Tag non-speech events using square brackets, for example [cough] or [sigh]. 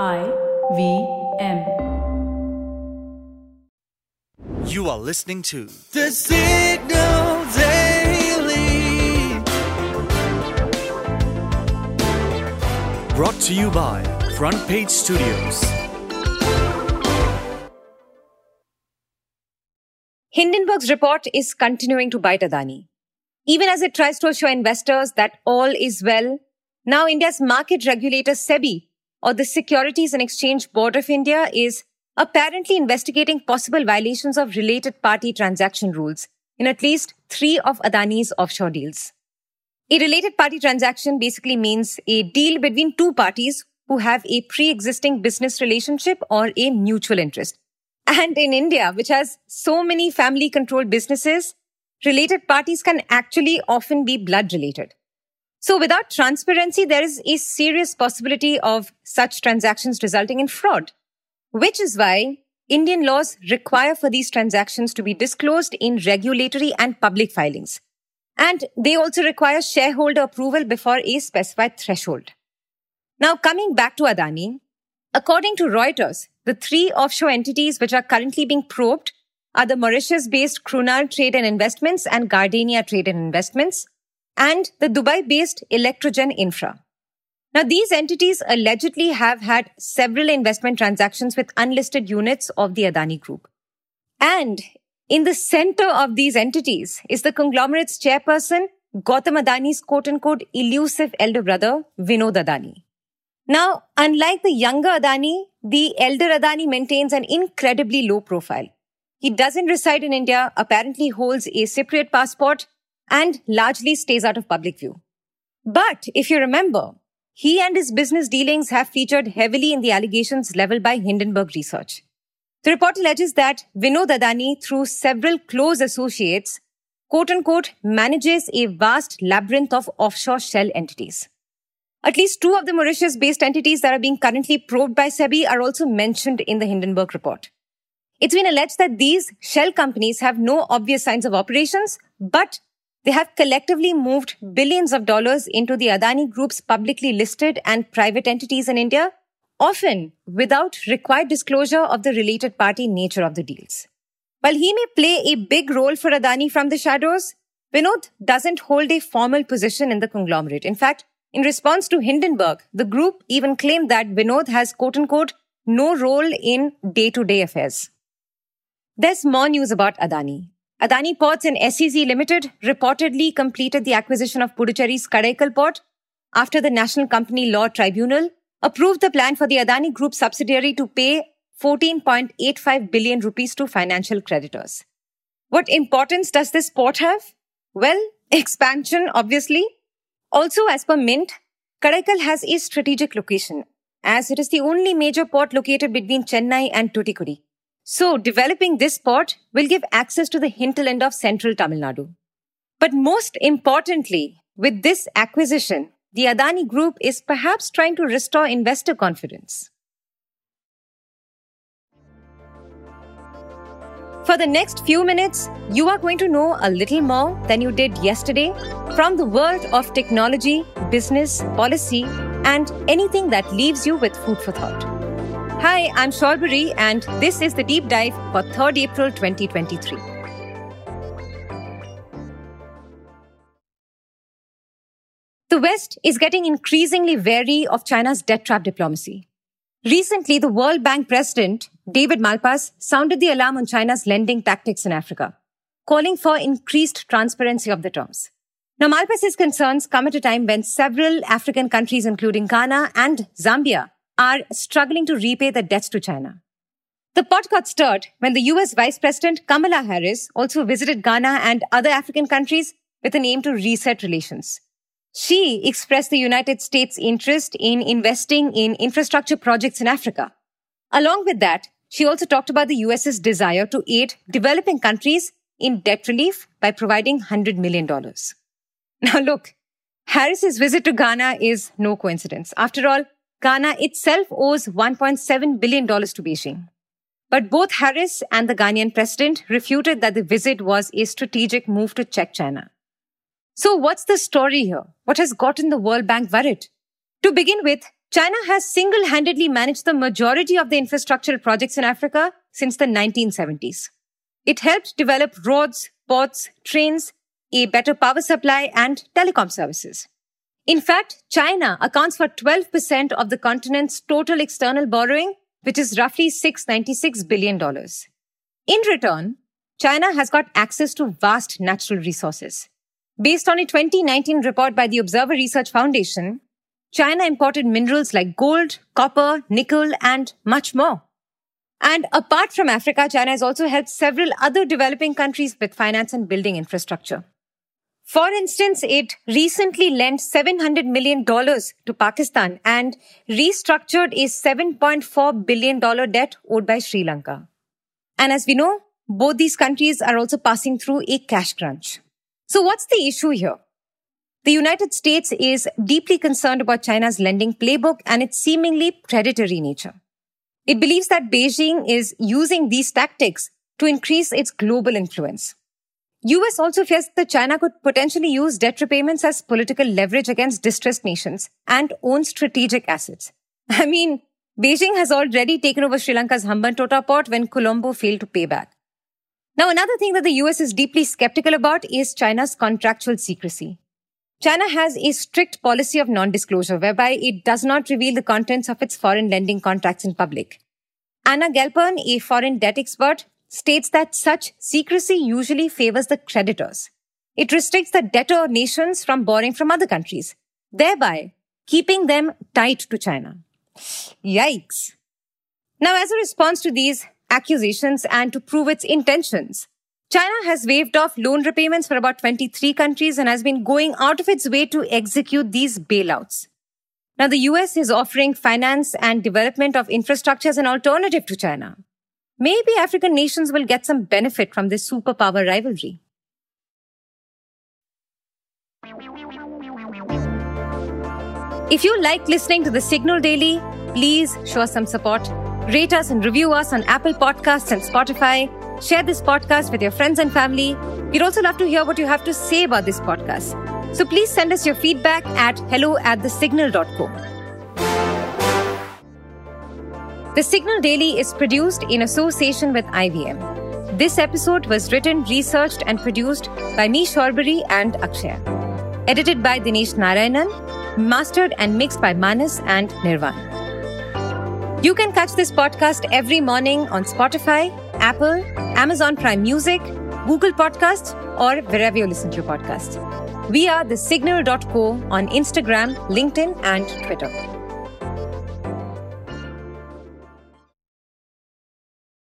I V M. You are listening to The Signal Daily. Brought to you by Front Page Studios. Hindenburg's report is continuing to bite Adani. Even as it tries to assure investors that all is well, now India's market regulator SEBI or the Securities and Exchange Board of India is apparently investigating possible violations of related party transaction rules in at least three of Adani's offshore deals. A related party transaction basically means a deal between two parties who have a pre-existing business relationship or a mutual interest. And in India, which has so many family controlled businesses, related parties can actually often be blood related. So without transparency, there is a serious possibility of such transactions resulting in fraud, which is why Indian laws require for these transactions to be disclosed in regulatory and public filings. And they also require shareholder approval before a specified threshold. Now, coming back to Adani, according to Reuters, the three offshore entities which are currently being probed are the Mauritius based Krunal Trade and Investments and Gardenia Trade and Investments, and the Dubai based Electrogen Infra. Now, these entities allegedly have had several investment transactions with unlisted units of the Adani Group. And in the center of these entities is the conglomerate's chairperson, Gautam Adani's quote unquote elusive elder brother, Vinod Adani. Now, unlike the younger Adani, the elder Adani maintains an incredibly low profile. He doesn't reside in India, apparently holds a Cypriot passport, and largely stays out of public view. But if you remember, he and his business dealings have featured heavily in the allegations leveled by Hindenburg Research. The report alleges that Vinod Adani, through several close associates, quote unquote, manages a vast labyrinth of offshore shell entities. At least two of the Mauritius based entities that are being currently probed by SEBI are also mentioned in the Hindenburg report. It's been alleged that these shell companies have no obvious signs of operations, but they have collectively moved billions of dollars into the Adani Group's publicly listed and private entities in India, often without required disclosure of the related party nature of the deals. While he may play a big role for Adani from the shadows, Vinod doesn't hold a formal position in the conglomerate. In fact, in response to Hindenburg, the group even claimed that Vinod has quote unquote no role in day to day affairs. There's more news about Adani. Adani Ports and SEZ Limited reportedly completed the acquisition of Puducherry's Karaikal port after the National Company Law Tribunal approved the plan for the Adani Group subsidiary to pay 14.85 billion rupees to financial creditors. What importance does this port have? Well, expansion, obviously. Also, as per Mint, Karaikal has a strategic location as it is the only major port located between Chennai and Tuticorin. So developing this port will give access to the hinterland of central Tamil Nadu. But most importantly, with this acquisition, the Adani Group is perhaps trying to restore investor confidence. For the next few minutes, you are going to know a little more than you did yesterday from the world of technology, business, policy, and anything that leaves you with food for thought. Hi, I'm Shorbari, and this is the deep dive for 3rd April 2023. The West is getting increasingly wary of China's debt trap diplomacy. Recently, the World Bank president, David Malpass, sounded the alarm on China's lending tactics in Africa, calling for increased transparency of the terms. Now, Malpass's concerns come at a time when several African countries, including Ghana and Zambia, are struggling to repay the debts to China. The pot got stirred when the US Vice President Kamala Harris also visited Ghana and other African countries with an aim to reset relations. She expressed the United States' interest in investing in infrastructure projects in Africa. Along with that, she also talked about the US's desire to aid developing countries in debt relief by providing $100 million. Now look, Harris's visit to Ghana is no coincidence. After all, Ghana itself owes $1.7 billion to Beijing. But both Harris and the Ghanaian president refuted that the visit was a strategic move to check China. So what's the story here? What has gotten the World Bank worried? To begin with, China has single handedly managed the majority of the infrastructural projects in Africa since the 1970s. It helped develop roads, ports, trains, a better power supply, and telecom services. In fact, China accounts for 12% of the continent's total external borrowing, which is roughly $696 billion. In return, China has got access to vast natural resources. Based on a 2019 report by the Observer Research Foundation, China imported minerals like gold, copper, nickel, and much more. And apart from Africa, China has also helped several other developing countries with finance and building infrastructure. For instance, it recently lent $700 million to Pakistan and restructured a $7.4 billion debt owed by Sri Lanka. And as we know, both these countries are also passing through a cash crunch. So what's the issue here? The United States is deeply concerned about China's lending playbook and its seemingly predatory nature. It believes that Beijing is using these tactics to increase its global influence. US also fears that China could potentially use debt repayments as political leverage against distressed nations and own strategic assets. [laughs] I mean, Beijing has already taken over Sri Lanka's Hambantota port when Colombo failed to pay back. Now, another thing that the US is deeply skeptical about is China's contractual secrecy. China has a strict policy of non-disclosure whereby it does not reveal the contents of its foreign lending contracts in public. Anna Gelpern, a foreign debt expert, states that such secrecy usually favors the creditors. It restricts the debtor nations from borrowing from other countries, thereby keeping them tied to China. Yikes. Now, as a response to these accusations and to prove its intentions, China has waived off loan repayments for about 23 countries and has been going out of its way to execute these bailouts. Now, the US is offering finance and development of infrastructure as an alternative to China. Maybe African nations will get some benefit from this superpower rivalry. If you like listening to the Signal Daily, please show us some support. Rate us and review us on Apple Podcasts and Spotify. Share this podcast with your friends and family. We'd also love to hear what you have to say about this podcast. So please send us your feedback at hello at thesignal.co. The Signal Daily is produced in association with IVM. This episode was written, researched, and produced by me, Shorbari, and Akshay. Edited by Dinesh Narayanan, mastered and mixed by Manas and Nirvan. You can catch this podcast every morning on Spotify, Apple, Amazon Prime Music, Google Podcasts, or wherever you listen to your podcast. We are the signal.co on Instagram, LinkedIn, and Twitter.